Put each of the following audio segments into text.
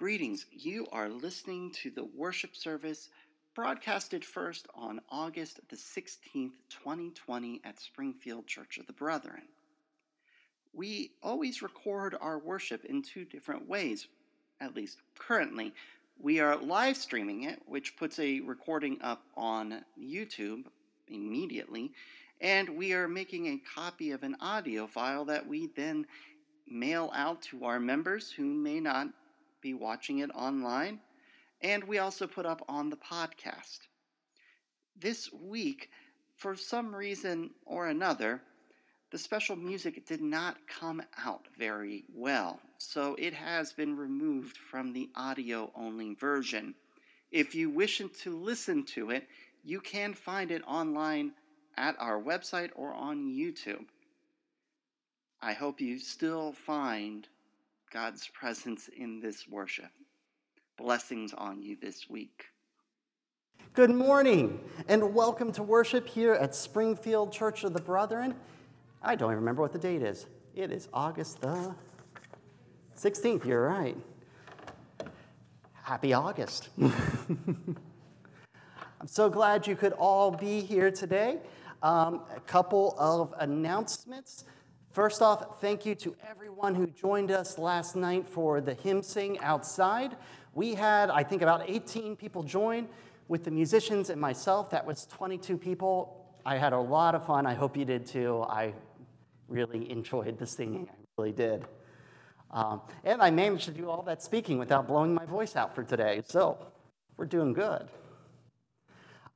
Greetings. You are listening to the worship service broadcasted first on August the 16th, 2020 at Springfield Church of the Brethren. We always record our worship in two different ways, at least currently. We are live streaming it, which puts a recording up on YouTube immediately, and we are making a copy of an audio file that we then mail out to our members who may not be watching it online, and we also put up on the podcast. This week, for some reason or another, the special music did not come out very well, so it has been removed from the audio only version. If you wish to listen to it, you can find it online at our website or on YouTube. I hope you still find God's presence in this worship. Blessings on you this week. Good morning and welcome to worship here at Springfield Church of the Brethren. I don't even remember what the date is. It is August the 16th, you're right. Happy August. I'm so glad you could all be here today. Um, a couple of announcements. First off, thank you to everyone who joined us last night for the hymn sing outside. We had, I think, about 18 people join with the musicians and myself. That was 22 people. I had a lot of fun. I hope you did too. I really enjoyed the singing. I really did. Um, and I managed to do all that speaking without blowing my voice out for today. So we're doing good.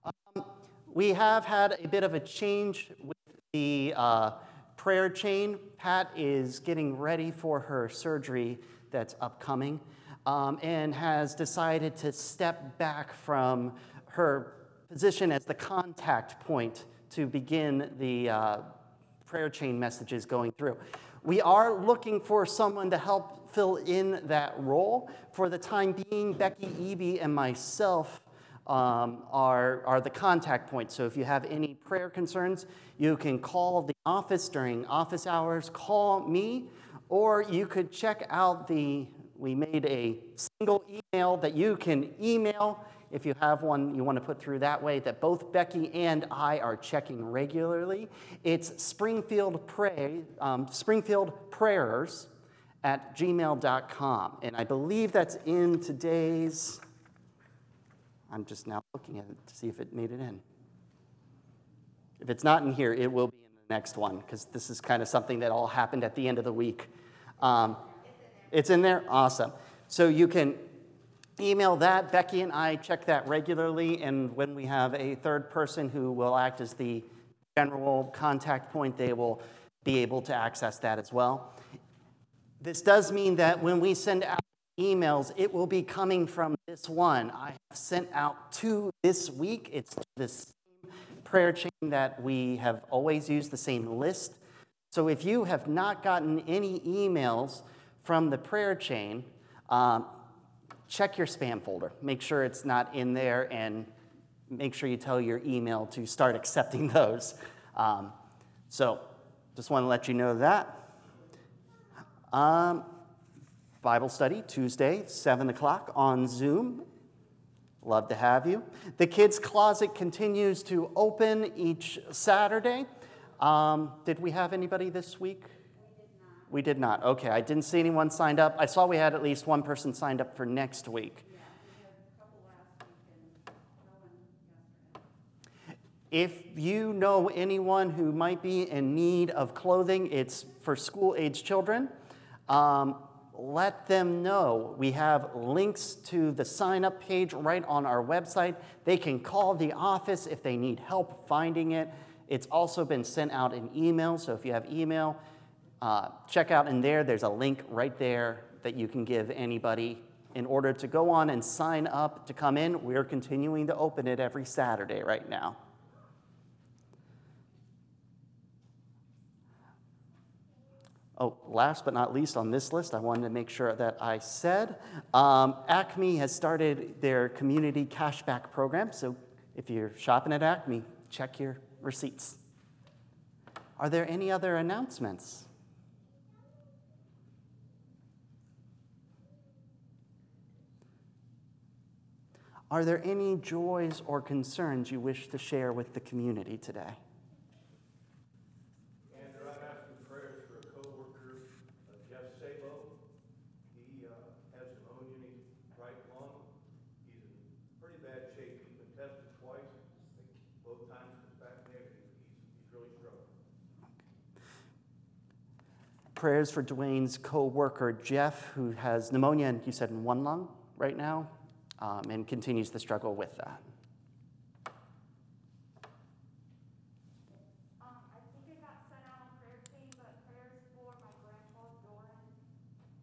Um, we have had a bit of a change with the uh, prayer chain. Pat is getting ready for her surgery that's upcoming um, and has decided to step back from her position as the contact point to begin the uh, prayer chain messages going through. We are looking for someone to help fill in that role. For the time being, Becky Eby and myself um, are, are the contact points. So if you have any prayer concerns, you can call the office during office hours, call me, or you could check out the, we made a single email that you can email if you have one you want to put through that way that both Becky and I are checking regularly. It's Springfield Pray, um, Springfield Prayers at gmail.com. And I believe that's in today's I'm just now looking at it to see if it made it in. If it's not in here, it will be in the next one because this is kind of something that all happened at the end of the week. Um, it's in there? Awesome. So you can email that. Becky and I check that regularly, and when we have a third person who will act as the general contact point, they will be able to access that as well. This does mean that when we send out emails, it will be coming from this one. I have sent out two this week. It's the same prayer chain that we have always used, the same list. So if you have not gotten any emails from the prayer chain, um, check your spam folder. Make sure it's not in there and make sure you tell your email to start accepting those. Um, so just want to let you know that. Um, Bible study Tuesday, 7 o'clock on Zoom. Love to have you. The kids' closet continues to open each Saturday. Um, did we have anybody this week? We did not. Okay, I didn't see anyone signed up. I saw we had at least one person signed up for next week. If you know anyone who might be in need of clothing, it's for school age children. Um, let them know. We have links to the sign up page right on our website. They can call the office if they need help finding it. It's also been sent out in email, so if you have email, uh, check out in there. There's a link right there that you can give anybody in order to go on and sign up to come in. We're continuing to open it every Saturday right now. Oh, last but not least on this list, I wanted to make sure that I said um, Acme has started their community cashback program. So if you're shopping at Acme, check your receipts. Are there any other announcements? Are there any joys or concerns you wish to share with the community today? Andrew, I'm asking prayers for a coworker, uh, Jeff Sabo. He uh, has pneumonia in his right lung. He's in pretty bad shape. He's been tested twice. Both times it's back negative. He's, he's really struggling. Prayers for Dwayne's co worker, Jeff, who has pneumonia, and you said in one lung right now, um, and continues to struggle with that. Um, I think it got sent out on prayer team, but prayers for my grandpa Doran.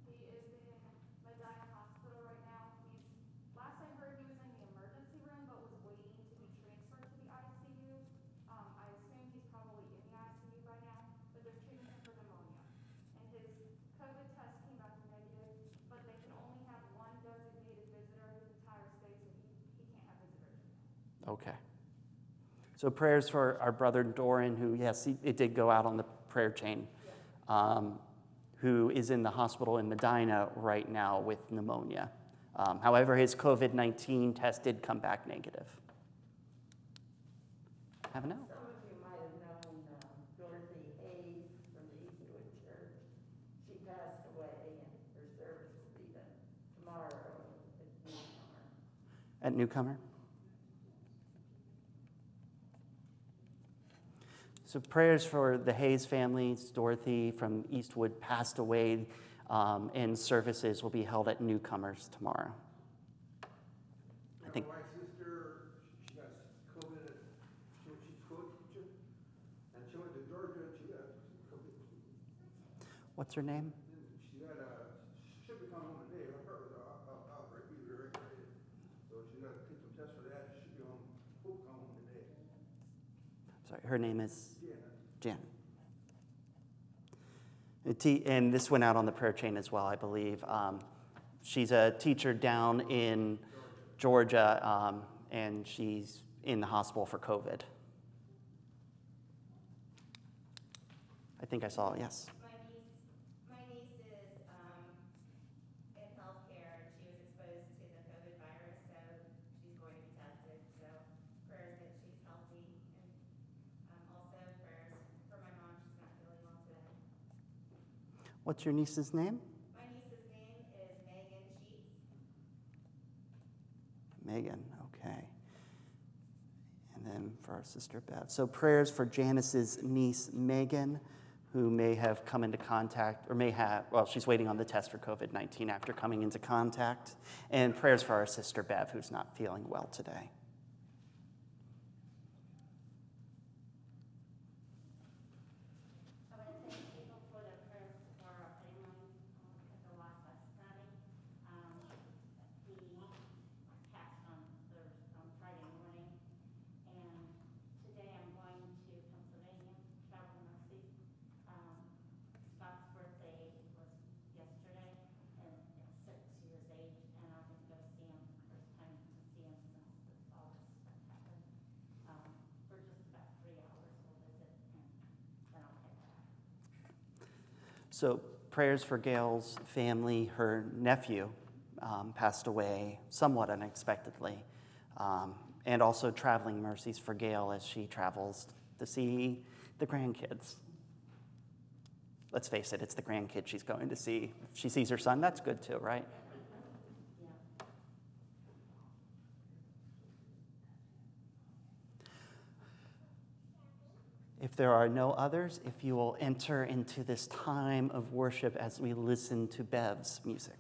He is in Medina Hospital right now. He's, last I heard, he was in the emergency room, but was waiting to be transferred to the ICU. Um, I assume he's probably in the ICU by now, but they're treating him for pneumonia. And his COVID test came back negative, but they can only have one designated visitor his entire stay, so he, he can't have visitors. Okay. So prayers for our brother Doran, who, yes, he, it did go out on the prayer chain, um, who is in the hospital in Medina right now with pneumonia. Um, however, his COVID 19 test did come back negative. Have an out. At of you might have known um, Dorothy Hayes from the Eastwood Church. She passed away, and her service will be the tomorrow at Newcomer. At Newcomer? So, prayers for the Hayes families. Dorothy from Eastwood passed away, um, and services will be held at Newcomers tomorrow. I think, My sister, she got COVID, she was she's school teacher, and she went to Georgia, and she got COVID. what's her name? She got, she should be coming home today, her, her, outbreak, we were excited. So she got to take some tests for that, she should be home, hope come home today. Sorry, her name is Te- And this went out on the prayer chain as well, I believe. Um, she's a teacher down in Georgia, um, and she's in the hospital for COVID. I think I saw, yes. My niece, my niece is, um, in healthcare, and she was exposed to the COVID virus, so she's going to be tested, so prayers that she's healthy, and, um, also prayers for my mom, she's not feeling well today. What's your niece's name? My niece's name is Megan Sheets. Megan, okay. And then for our sister Bev. So prayers for Janice's niece Megan, who may have come into contact, or may have, well, she's waiting on the test for COVID 19 after coming into contact. And prayers for our sister Bev, who's not feeling well today. I want to thank people for their prayers for our family um, at the last study. Um, He passed on Thursday, on Friday morning, and today I'm going to Pennsylvania, travel mercy. Um, Scott's birthday was yesterday, and at six years age, and I'm going to go see him, first time to see him since this all this stuff happened. Um, For just about three hours, we'll visit, and then I'll head back. So prayers for Gail's family. Her nephew um, passed away somewhat unexpectedly. Um, and also traveling mercies for Gail as she travels to see the grandkids. Let's face it, it's the grandkids she's going to see. If she sees her son, that's good too, right? If there are no others, if you will enter into this time of worship as we listen to Bev's music.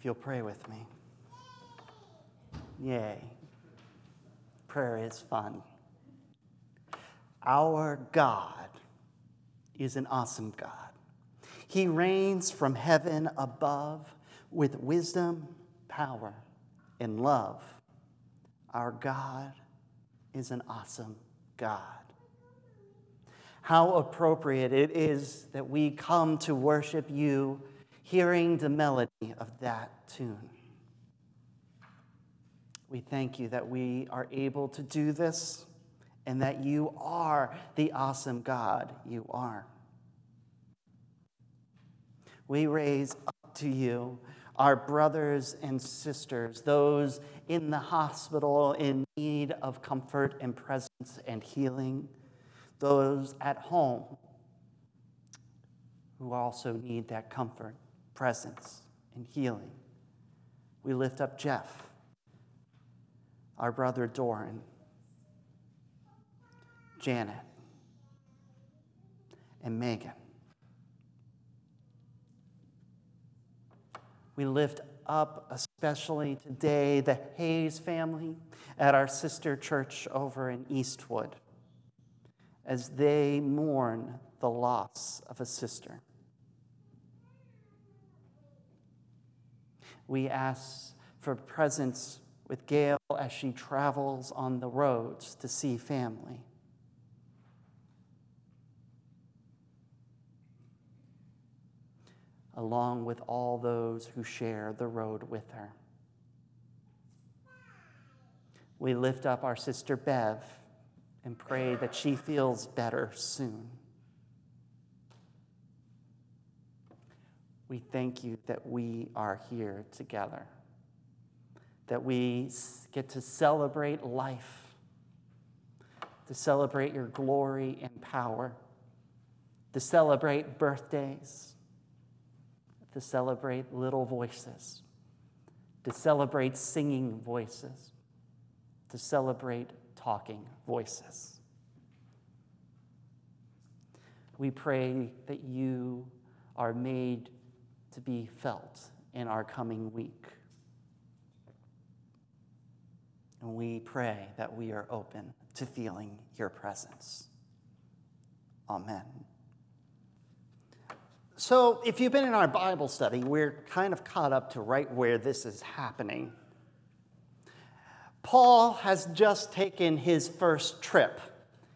If you'll pray with me. Yay. Prayer is fun. Our God is an awesome God. He reigns from heaven above with wisdom, power, and love. Our God is an awesome God. How appropriate it is that we come to worship you hearing the melody of that tune. We thank you that we are able to do this and that you are the awesome God you are. We raise up to you our brothers and sisters, those in the hospital in need of comfort and presence and healing, those at home who also need that comfort, presence, and healing. We lift up Jeff, our brother Doran, Janet, and Megan. We lift up, especially today, the Hayes family at our sister church over in Eastwood as they mourn the loss of a sister. We ask for presence with Gail as she travels on the roads to see family. along with all those who share the road with her. We lift up our sister Bev and pray that she feels better soon. We thank you that we are here together, that we get to celebrate life, to celebrate your glory and power, to celebrate birthdays to celebrate little voices, to celebrate singing voices, to celebrate talking voices. We pray that you are made to be felt in our coming week. And we pray that we are open to feeling your presence. Amen. So, if you've been in our Bible study, we're kind of caught up to right where this is happening. Paul has just taken his first trip.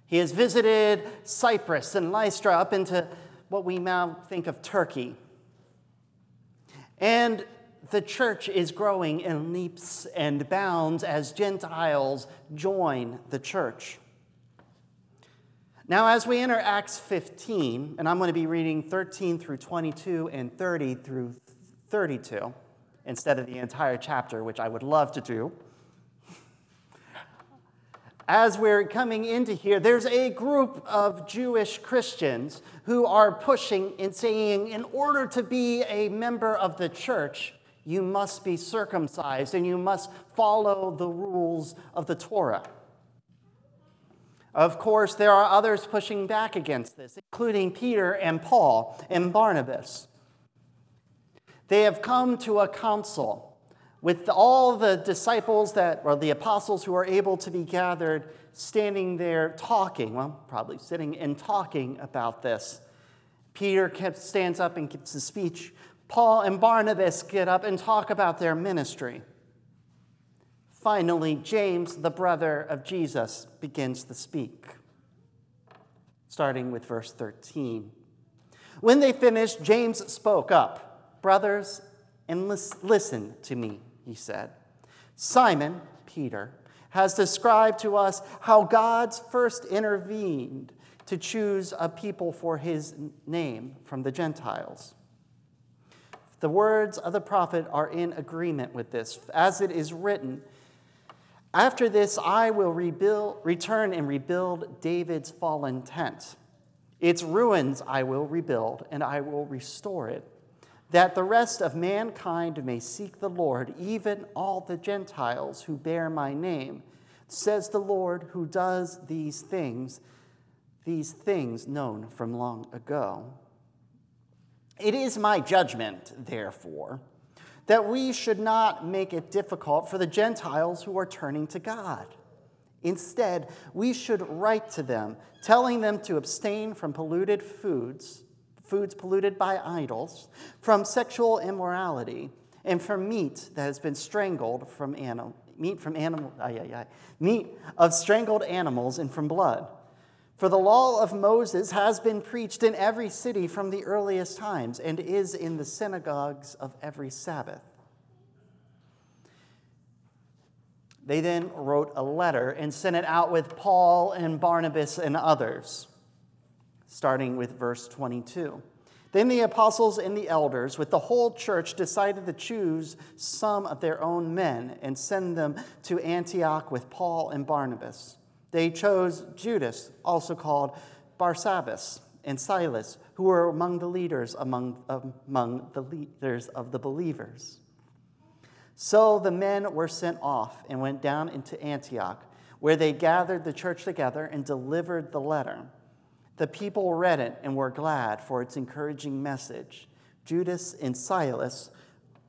He has visited Cyprus and Lystra up into what we now think of Turkey. And the church is growing in leaps and bounds as Gentiles join the church. Now, as we enter Acts 15, and I'm going to be reading 13 through 22 and 30 through 32 instead of the entire chapter, which I would love to do. As we're coming into here, there's a group of Jewish Christians who are pushing and saying, in order to be a member of the church, you must be circumcised and you must follow the rules of the Torah. Of course, there are others pushing back against this, including Peter and Paul and Barnabas. They have come to a council with all the disciples that, or the apostles who are able to be gathered, standing there talking, well, probably sitting and talking about this. Peter stands up and gives a speech. Paul and Barnabas get up and talk about their ministry. Finally, James, the brother of Jesus, begins to speak, starting with verse 13. When they finished, James spoke up. Brothers, and listen to me, he said. Simon, Peter, has described to us how God's first intervened to choose a people for his name from the Gentiles. The words of the prophet are in agreement with this. As it is written, after this, I will rebuild, return and rebuild David's fallen tent. Its ruins I will rebuild, and I will restore it, that the rest of mankind may seek the Lord, even all the Gentiles who bear my name, says the Lord who does these things, these things known from long ago. It is my judgment, therefore that we should not make it difficult for the Gentiles who are turning to God. Instead, we should write to them, telling them to abstain from polluted foods, foods polluted by idols, from sexual immorality, and from meat that has been strangled from animal, meat from animal, ay, ay, ay, meat of strangled animals and from blood. For the law of Moses has been preached in every city from the earliest times and is in the synagogues of every Sabbath. They then wrote a letter and sent it out with Paul and Barnabas and others, starting with verse 22. Then the apostles and the elders, with the whole church, decided to choose some of their own men and send them to Antioch with Paul and Barnabas. They chose Judas, also called Barsabbas, and Silas, who were among the leaders among, among the leaders of the believers. So the men were sent off and went down into Antioch, where they gathered the church together and delivered the letter. The people read it and were glad for its encouraging message. Judas and Silas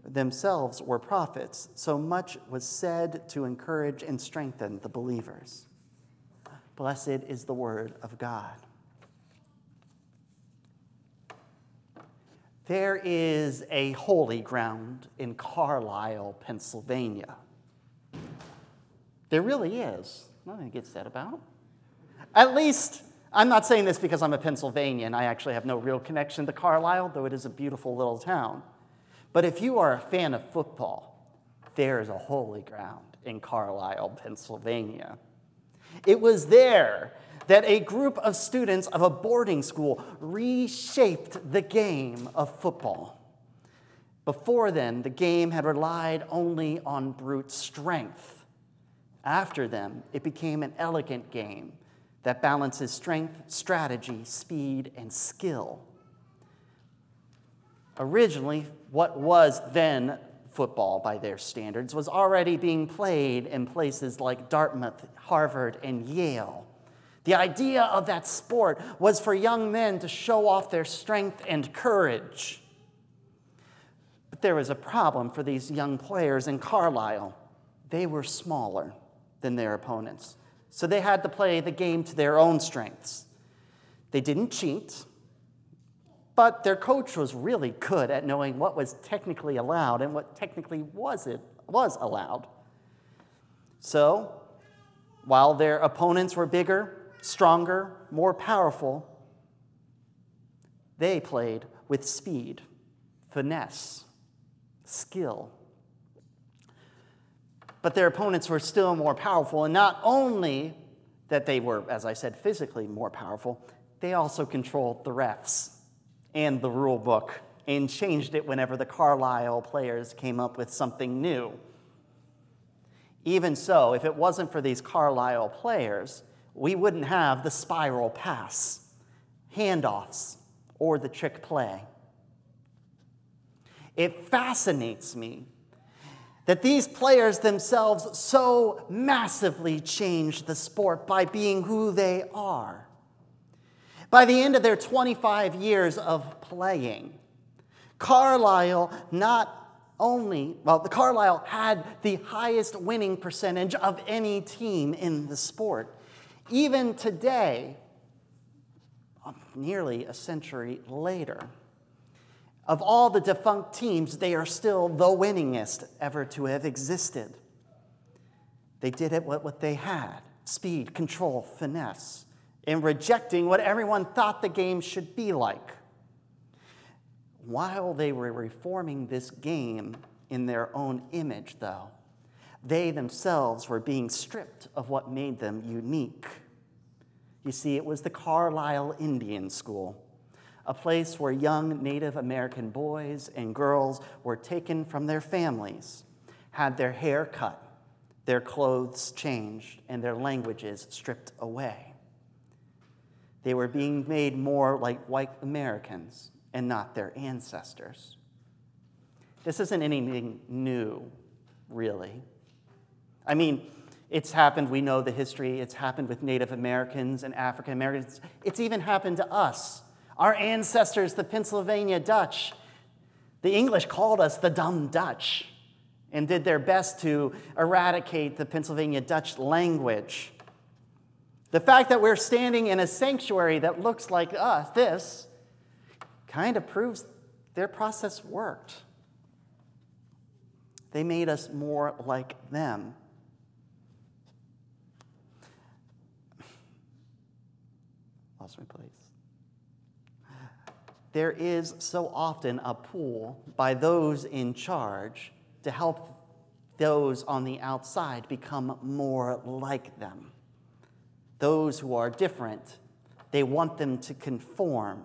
themselves were prophets, so much was said to encourage and strengthen the believers. Blessed is the word of God. There is a holy ground in Carlisle, Pennsylvania. There really is. Nothing to get said about. At least, I'm not saying this because I'm a Pennsylvanian. I actually have no real connection to Carlisle, though it is a beautiful little town. But if you are a fan of football, there is a holy ground in Carlisle, Pennsylvania. It was there that a group of students of a boarding school reshaped the game of football. Before then, the game had relied only on brute strength. After them, it became an elegant game that balances strength, strategy, speed, and skill. Originally, what was then football by their standards was already being played in places like Dartmouth, Harvard, and Yale. The idea of that sport was for young men to show off their strength and courage. But there was a problem for these young players in Carlisle. They were smaller than their opponents, so they had to play the game to their own strengths. They didn't cheat, but their coach was really good at knowing what was technically allowed and what technically wasn't, was allowed. So, while their opponents were bigger, stronger, more powerful, they played with speed, finesse, skill. But their opponents were still more powerful, and not only that they were, as I said, physically more powerful, they also controlled the refs and the rule book and changed it whenever the Carlisle players came up with something new. Even so, if it wasn't for these Carlisle players, we wouldn't have the spiral pass, handoffs, or the trick play. It fascinates me that these players themselves so massively changed the sport by being who they are. By the end of their 25 years of playing, Carlisle not only, well, the Carlisle had the highest winning percentage of any team in the sport. Even today, um, nearly a century later, of all the defunct teams, they are still the winningest ever to have existed. They did it with what they had speed, control, finesse in rejecting what everyone thought the game should be like. While they were reforming this game in their own image, though, they themselves were being stripped of what made them unique. You see, it was the Carlisle Indian School, a place where young Native American boys and girls were taken from their families, had their hair cut, their clothes changed, and their languages stripped away. They were being made more like white Americans and not their ancestors. This isn't anything new, really. I mean, it's happened, we know the history, it's happened with Native Americans and African Americans. It's even happened to us. Our ancestors, the Pennsylvania Dutch, The English called us the dumb Dutch and did their best to eradicate the Pennsylvania Dutch language. The fact that we're standing in a sanctuary that looks like us, this, kind of proves their process worked. They made us more like them. Lost my place. There is so often a pull by those in charge to help those on the outside become more like them. Those who are different, they want them to conform.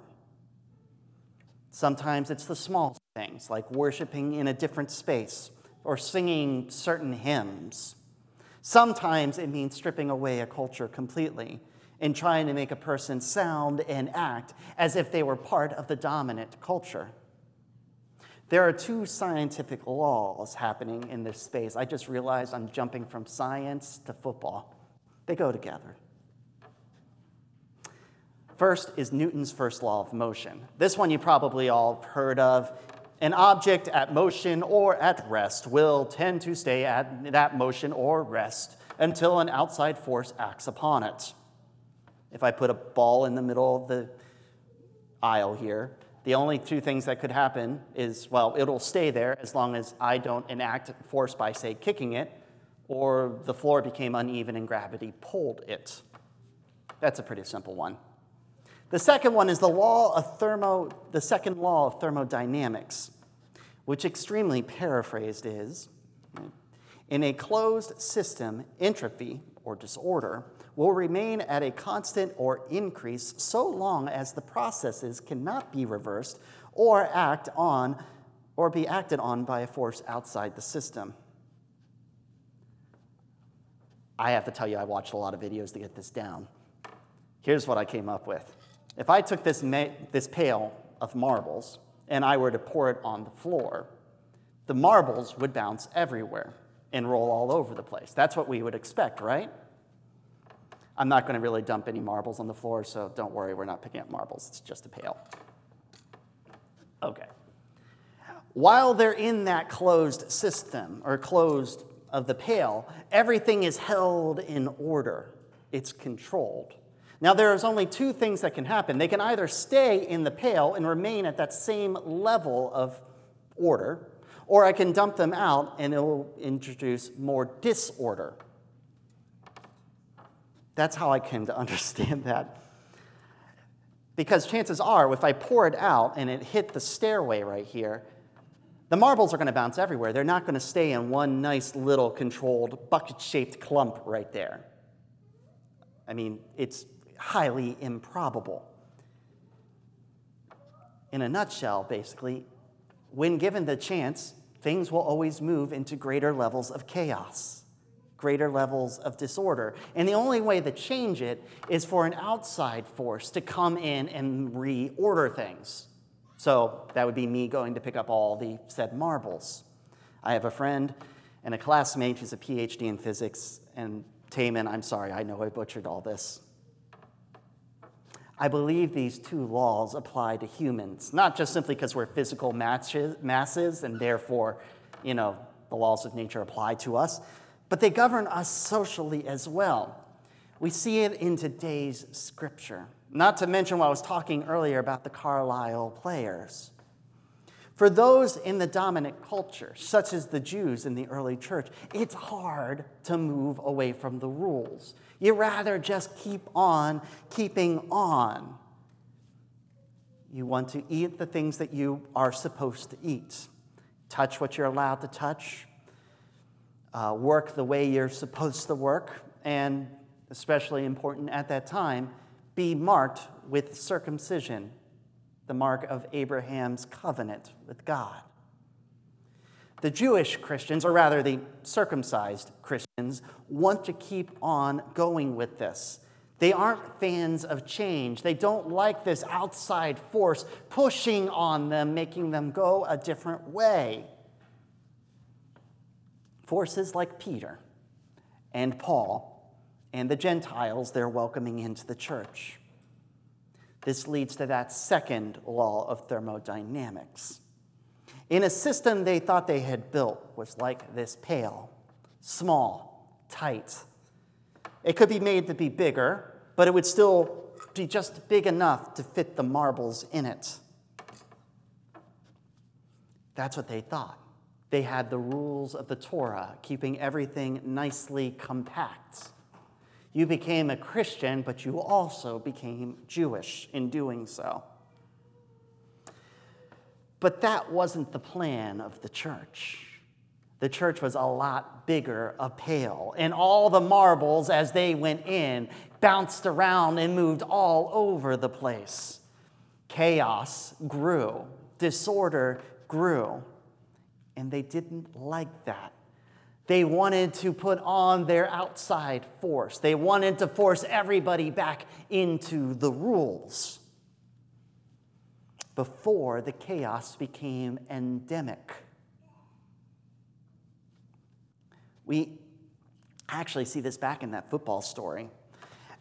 Sometimes it's the small things, like worshiping in a different space or singing certain hymns. Sometimes it means stripping away a culture completely and trying to make a person sound and act as if they were part of the dominant culture. There are two scientific laws happening in this space. I just realized I'm jumping from science to football, they go together. First is Newton's first law of motion. This one you probably all have heard of. An object at motion or at rest will tend to stay at that motion or rest until an outside force acts upon it. If I put a ball in the middle of the aisle here, the only two things that could happen is, well, it'll stay there as long as I don't enact force by, say, kicking it, or the floor became uneven and gravity pulled it. That's a pretty simple one. The second one is the law of thermo, the second law of thermodynamics, which extremely paraphrased is in a closed system, entropy or disorder will remain at a constant or increase so long as the processes cannot be reversed or act on or be acted on by a force outside the system. I have to tell you, I watched a lot of videos to get this down. Here's what I came up with. If I took this, ma- this pail of marbles and I were to pour it on the floor, the marbles would bounce everywhere and roll all over the place. That's what we would expect, right? I'm not going to really dump any marbles on the floor, so don't worry, we're not picking up marbles. It's just a pail. Okay. While they're in that closed system or closed of the pail, everything is held in order, it's controlled. Now, there's only two things that can happen. They can either stay in the pail and remain at that same level of order, or I can dump them out and it will introduce more disorder. That's how I came to understand that. Because chances are, if I pour it out and it hit the stairway right here, the marbles are going to bounce everywhere. They're not going to stay in one nice little controlled bucket shaped clump right there. I mean, it's highly improbable. In a nutshell, basically, when given the chance, things will always move into greater levels of chaos, greater levels of disorder. And the only way to change it is for an outside force to come in and reorder things. So that would be me going to pick up all the said marbles. I have a friend and a classmate who's a PhD in physics, and Taman, I'm sorry, I know I butchered all this. I believe these two laws apply to humans, not just simply because we're physical masses and therefore, you know, the laws of nature apply to us, but they govern us socially as well. We see it in today's scripture, not to mention what I was talking earlier about the Carlisle players. For those in the dominant culture, such as the Jews in the early church, it's hard to move away from the rules. You rather just keep on keeping on. You want to eat the things that you are supposed to eat, touch what you're allowed to touch, uh, work the way you're supposed to work, and especially important at that time, be marked with circumcision the mark of Abraham's covenant with God. The Jewish Christians, or rather the circumcised Christians, want to keep on going with this. They aren't fans of change. They don't like this outside force pushing on them, making them go a different way. Forces like Peter and Paul and the Gentiles they're welcoming into the church. This leads to that second law of thermodynamics. in a system they thought they had built was like this pail small, tight. It could be made to be bigger, but it would still be just big enough to fit the marbles in it. That's what they thought. They had the rules of the Torah, keeping everything nicely compact. You became a Christian, but you also became Jewish in doing so. But that wasn't the plan of the church. The church was a lot bigger, a pail, and all the marbles as they went in bounced around and moved all over the place. Chaos grew, disorder grew, and they didn't like that. They wanted to put on their outside force. They wanted to force everybody back into the rules before the chaos became endemic. We actually see this back in that football story.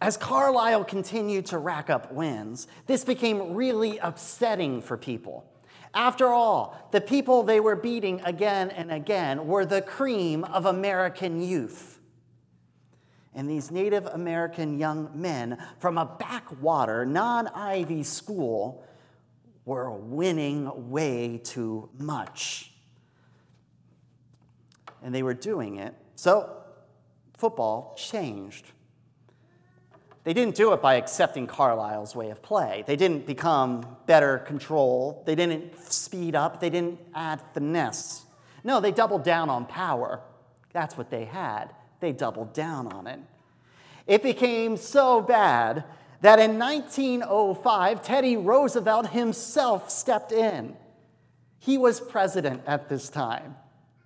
As Carlisle continued to rack up wins, this became really upsetting for people. After all, the people they were beating again and again were the cream of American youth. And these Native American young men from a backwater, non Ivy school were winning way too much. And they were doing it. So football changed. They didn't do it by accepting Carlisle's way of play. They didn't become better control. They didn't speed up. They didn't add finesse. No, they doubled down on power. That's what they had. They doubled down on it. It became so bad that in 1905, Teddy Roosevelt himself stepped in. He was president at this time.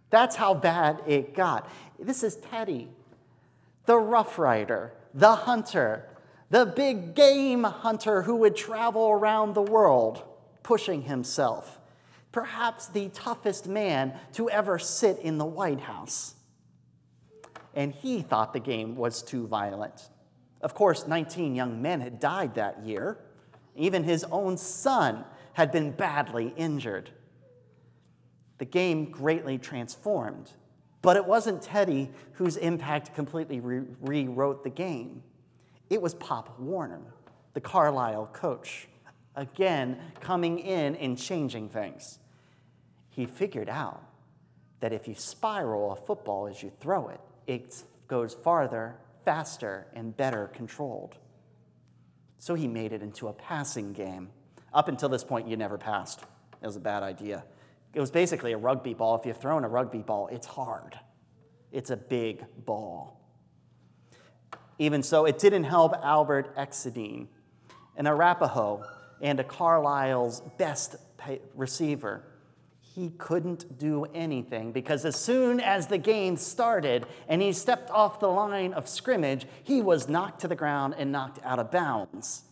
That's how bad it got. This is Teddy, the Rough Rider, the hunter, the big game hunter who would travel around the world pushing himself, perhaps the toughest man to ever sit in the White House. And he thought the game was too violent. Of course, 19 young men had died that year. Even his own son had been badly injured. The game greatly transformed, but it wasn't Teddy whose impact completely re- rewrote the game. It was Pop Warner, the Carlisle coach, again coming in and changing things. He figured out that if you spiral a football as you throw it, it goes farther, faster, and better controlled. So he made it into a passing game. Up until this point, you never passed. It was a bad idea. It was basically a rugby ball. If you've thrown a rugby ball, it's hard, it's a big ball. Even so, it didn't help Albert Exendine, an Arapaho and a Carlisle's best receiver. He couldn't do anything because as soon as the game started and he stepped off the line of scrimmage, he was knocked to the ground and knocked out of bounds,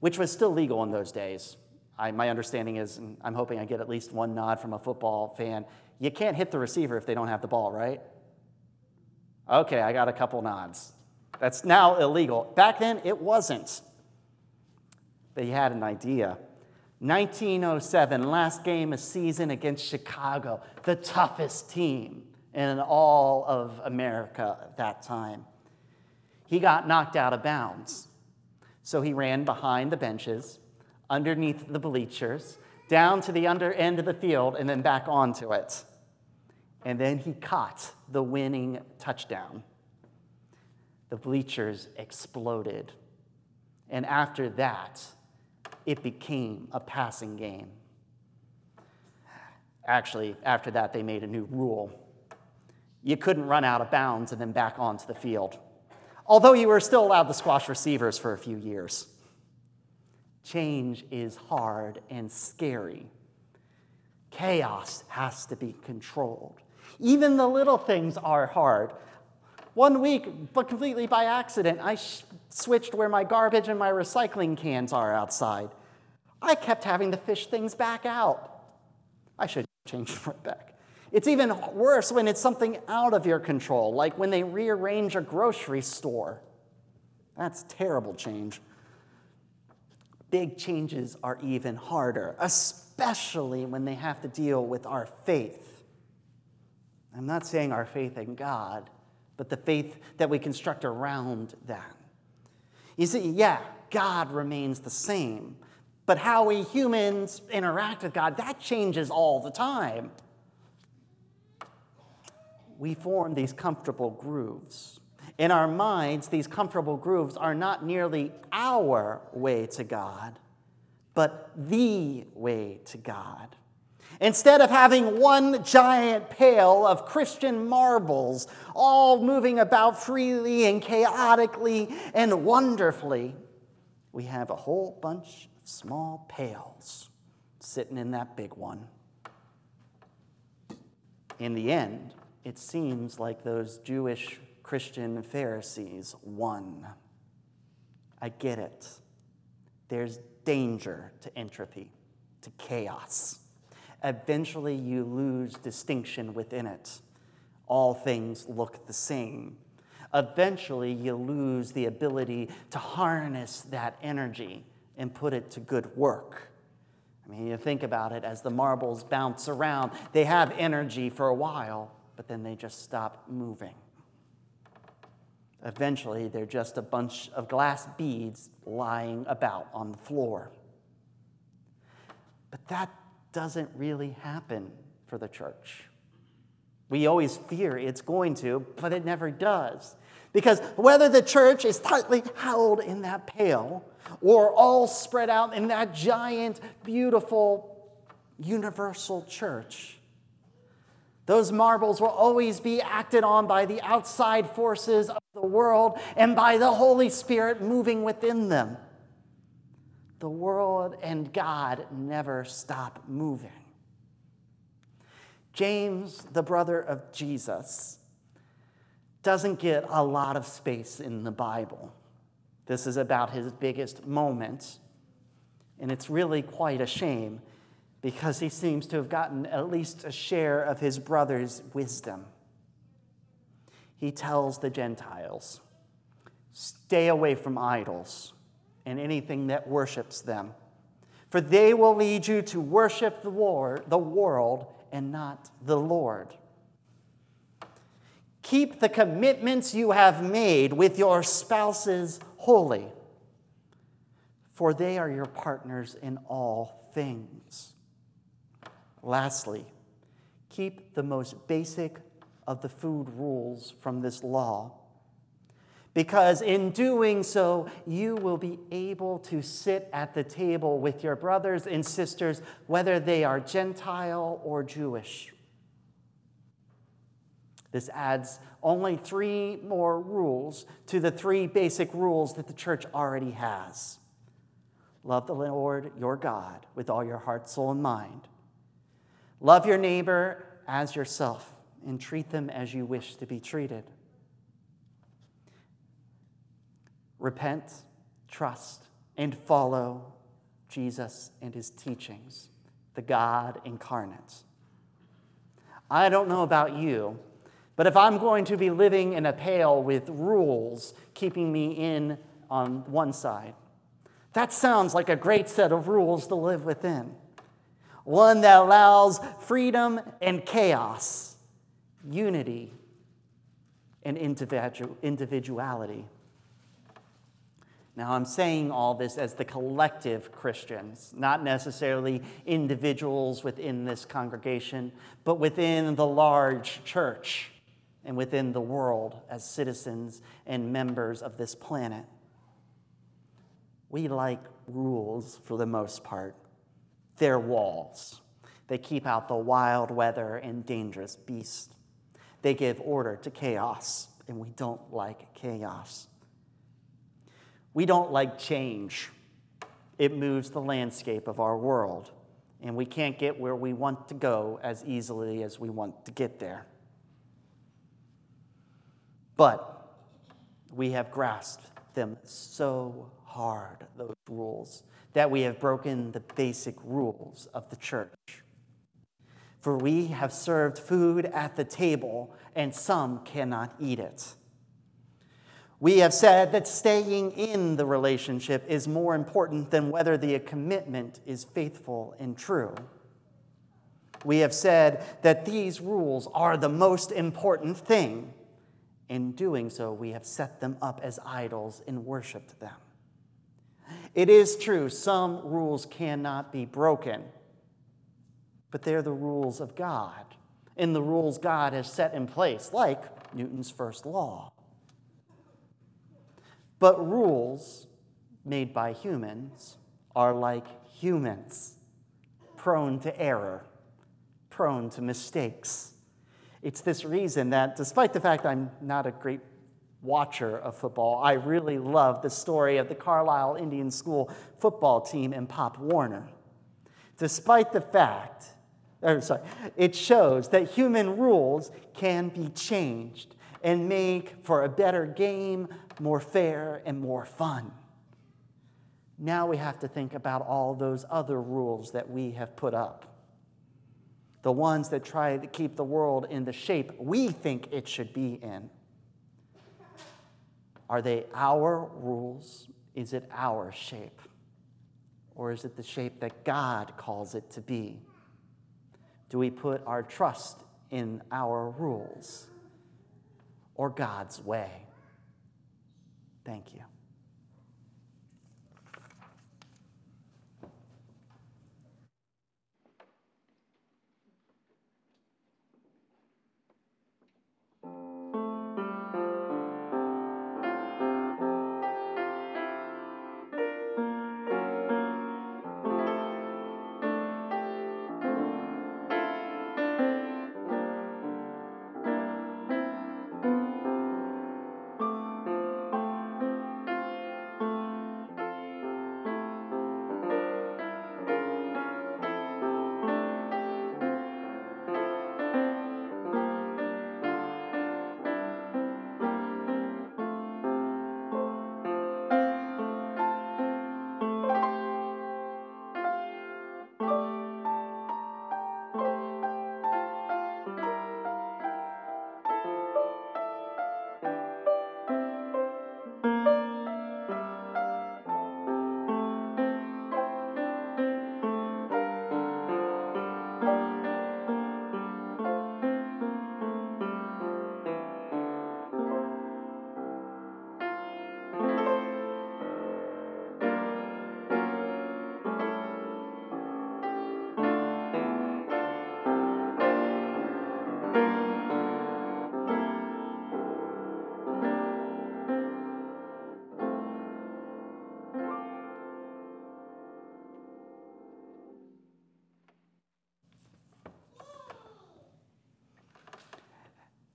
which was still legal in those days. I, my understanding is, and I'm hoping I get at least one nod from a football fan, you can't hit the receiver if they don't have the ball, right? Okay, I got a couple nods. That's now illegal. Back then, it wasn't. He had an idea. 1907, last game of season against Chicago, the toughest team in all of America at that time. He got knocked out of bounds. So he ran behind the benches, underneath the bleachers, down to the under end of the field, and then back onto it. And then he caught the winning touchdown the bleachers exploded. And after that, it became a passing game. Actually, after that, they made a new rule. You couldn't run out of bounds and then back onto the field, although you were still allowed to squash receivers for a few years. Change is hard and scary. Chaos has to be controlled. Even the little things are hard. One week, but completely by accident, I sh- switched where my garbage and my recycling cans are outside. I kept having to fish things back out. I should change it right back. It's even worse when it's something out of your control, like when they rearrange a grocery store. That's terrible change. Big changes are even harder, especially when they have to deal with our faith. I'm not saying our faith in God, but the faith that we construct around that. You see, yeah, God remains the same, but how we humans interact with God, that changes all the time. We form these comfortable grooves. In our minds, these comfortable grooves are not nearly our way to God, but the way to God. Instead of having one giant pail of Christian marbles, all moving about freely and chaotically and wonderfully, we have a whole bunch of small pails sitting in that big one. In the end, it seems like those Jewish Christian Pharisees won. I get it. There's danger to entropy, to chaos. Eventually, you lose distinction within it. All things look the same. Eventually, you lose the ability to harness that energy and put it to good work. I mean, you think about it as the marbles bounce around, they have energy for a while, but then they just stop moving. Eventually, they're just a bunch of glass beads lying about on the floor. But that doesn't really happen for the church. We always fear it's going to, but it never does. Because whether the church is tightly held in that pail or all spread out in that giant, beautiful, universal church, those marbles will always be acted on by the outside forces of the world and by the Holy Spirit moving within them. The world and God never stop moving. James, the brother of Jesus, doesn't get a lot of space in the Bible. This is about his biggest moment, and it's really quite a shame because he seems to have gotten at least a share of his brother's wisdom. He tells the Gentiles, Stay away from idols and anything that worships them, for they will lead you to worship the the world, and not the Lord. Keep the commitments you have made with your spouses holy, for they are your partners in all things. Lastly, keep the most basic of the food rules from this law, because in doing so, you will be able to sit at the table with your brothers and sisters, whether they are Gentile or Jewish. This adds only three more rules to the three basic rules that the church already has. Love the Lord your God with all your heart, soul, and mind. Love your neighbor as yourself and treat them as you wish to be treated. Repent, trust, and follow Jesus and his teachings, the God incarnate. I don't know about you, but if I'm going to be living in a pail with rules keeping me in on one side, that sounds like a great set of rules to live within one that allows freedom and chaos, unity and individuality. Now, I'm saying all this as the collective Christians, not necessarily individuals within this congregation, but within the large church and within the world as citizens and members of this planet. We like rules for the most part their walls. They keep out the wild weather and dangerous beasts. They give order to chaos, and we don't like chaos. We don't like change. It moves the landscape of our world, and we can't get where we want to go as easily as we want to get there. But we have grasped them so hard, those rules, that we have broken the basic rules of the church. For we have served food at the table, and some cannot eat it. We have said that staying in the relationship is more important than whether the commitment is faithful and true. We have said that these rules are the most important thing. In doing so, we have set them up as idols and worshiped them. It is true, some rules cannot be broken, but they're the rules of God and the rules God has set in place, like Newton's first law. But rules made by humans are like humans, prone to error prone to mistakes. It's this reason that, despite the fact I'm not a great watcher of football, I really love the story of the Carlisle Indian School football team and Pop Warner. Despite the fact, or sorry, it shows that human rules can be changed and make for a better game, more fair, and more fun. Now we have to think about all those other rules that we have put up the ones that try to keep the world in the shape we think it should be in. Are they our rules? Is it our shape? Or is it the shape that God calls it to be? Do we put our trust in our rules or God's way? Thank you.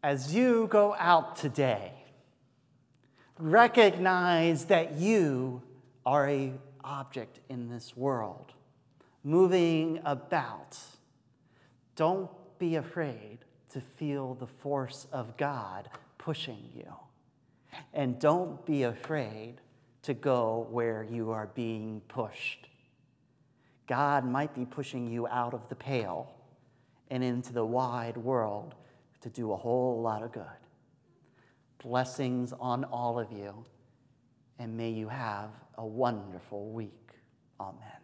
As you go out today, recognize that you are a object in this world, moving about. Don't be afraid to feel the force of God pushing you. And don't be afraid to go where you are being pushed. God might be pushing you out of the pail and into the wide world to do a whole lot of good. Blessings on all of you, and may you have a wonderful week. Amen.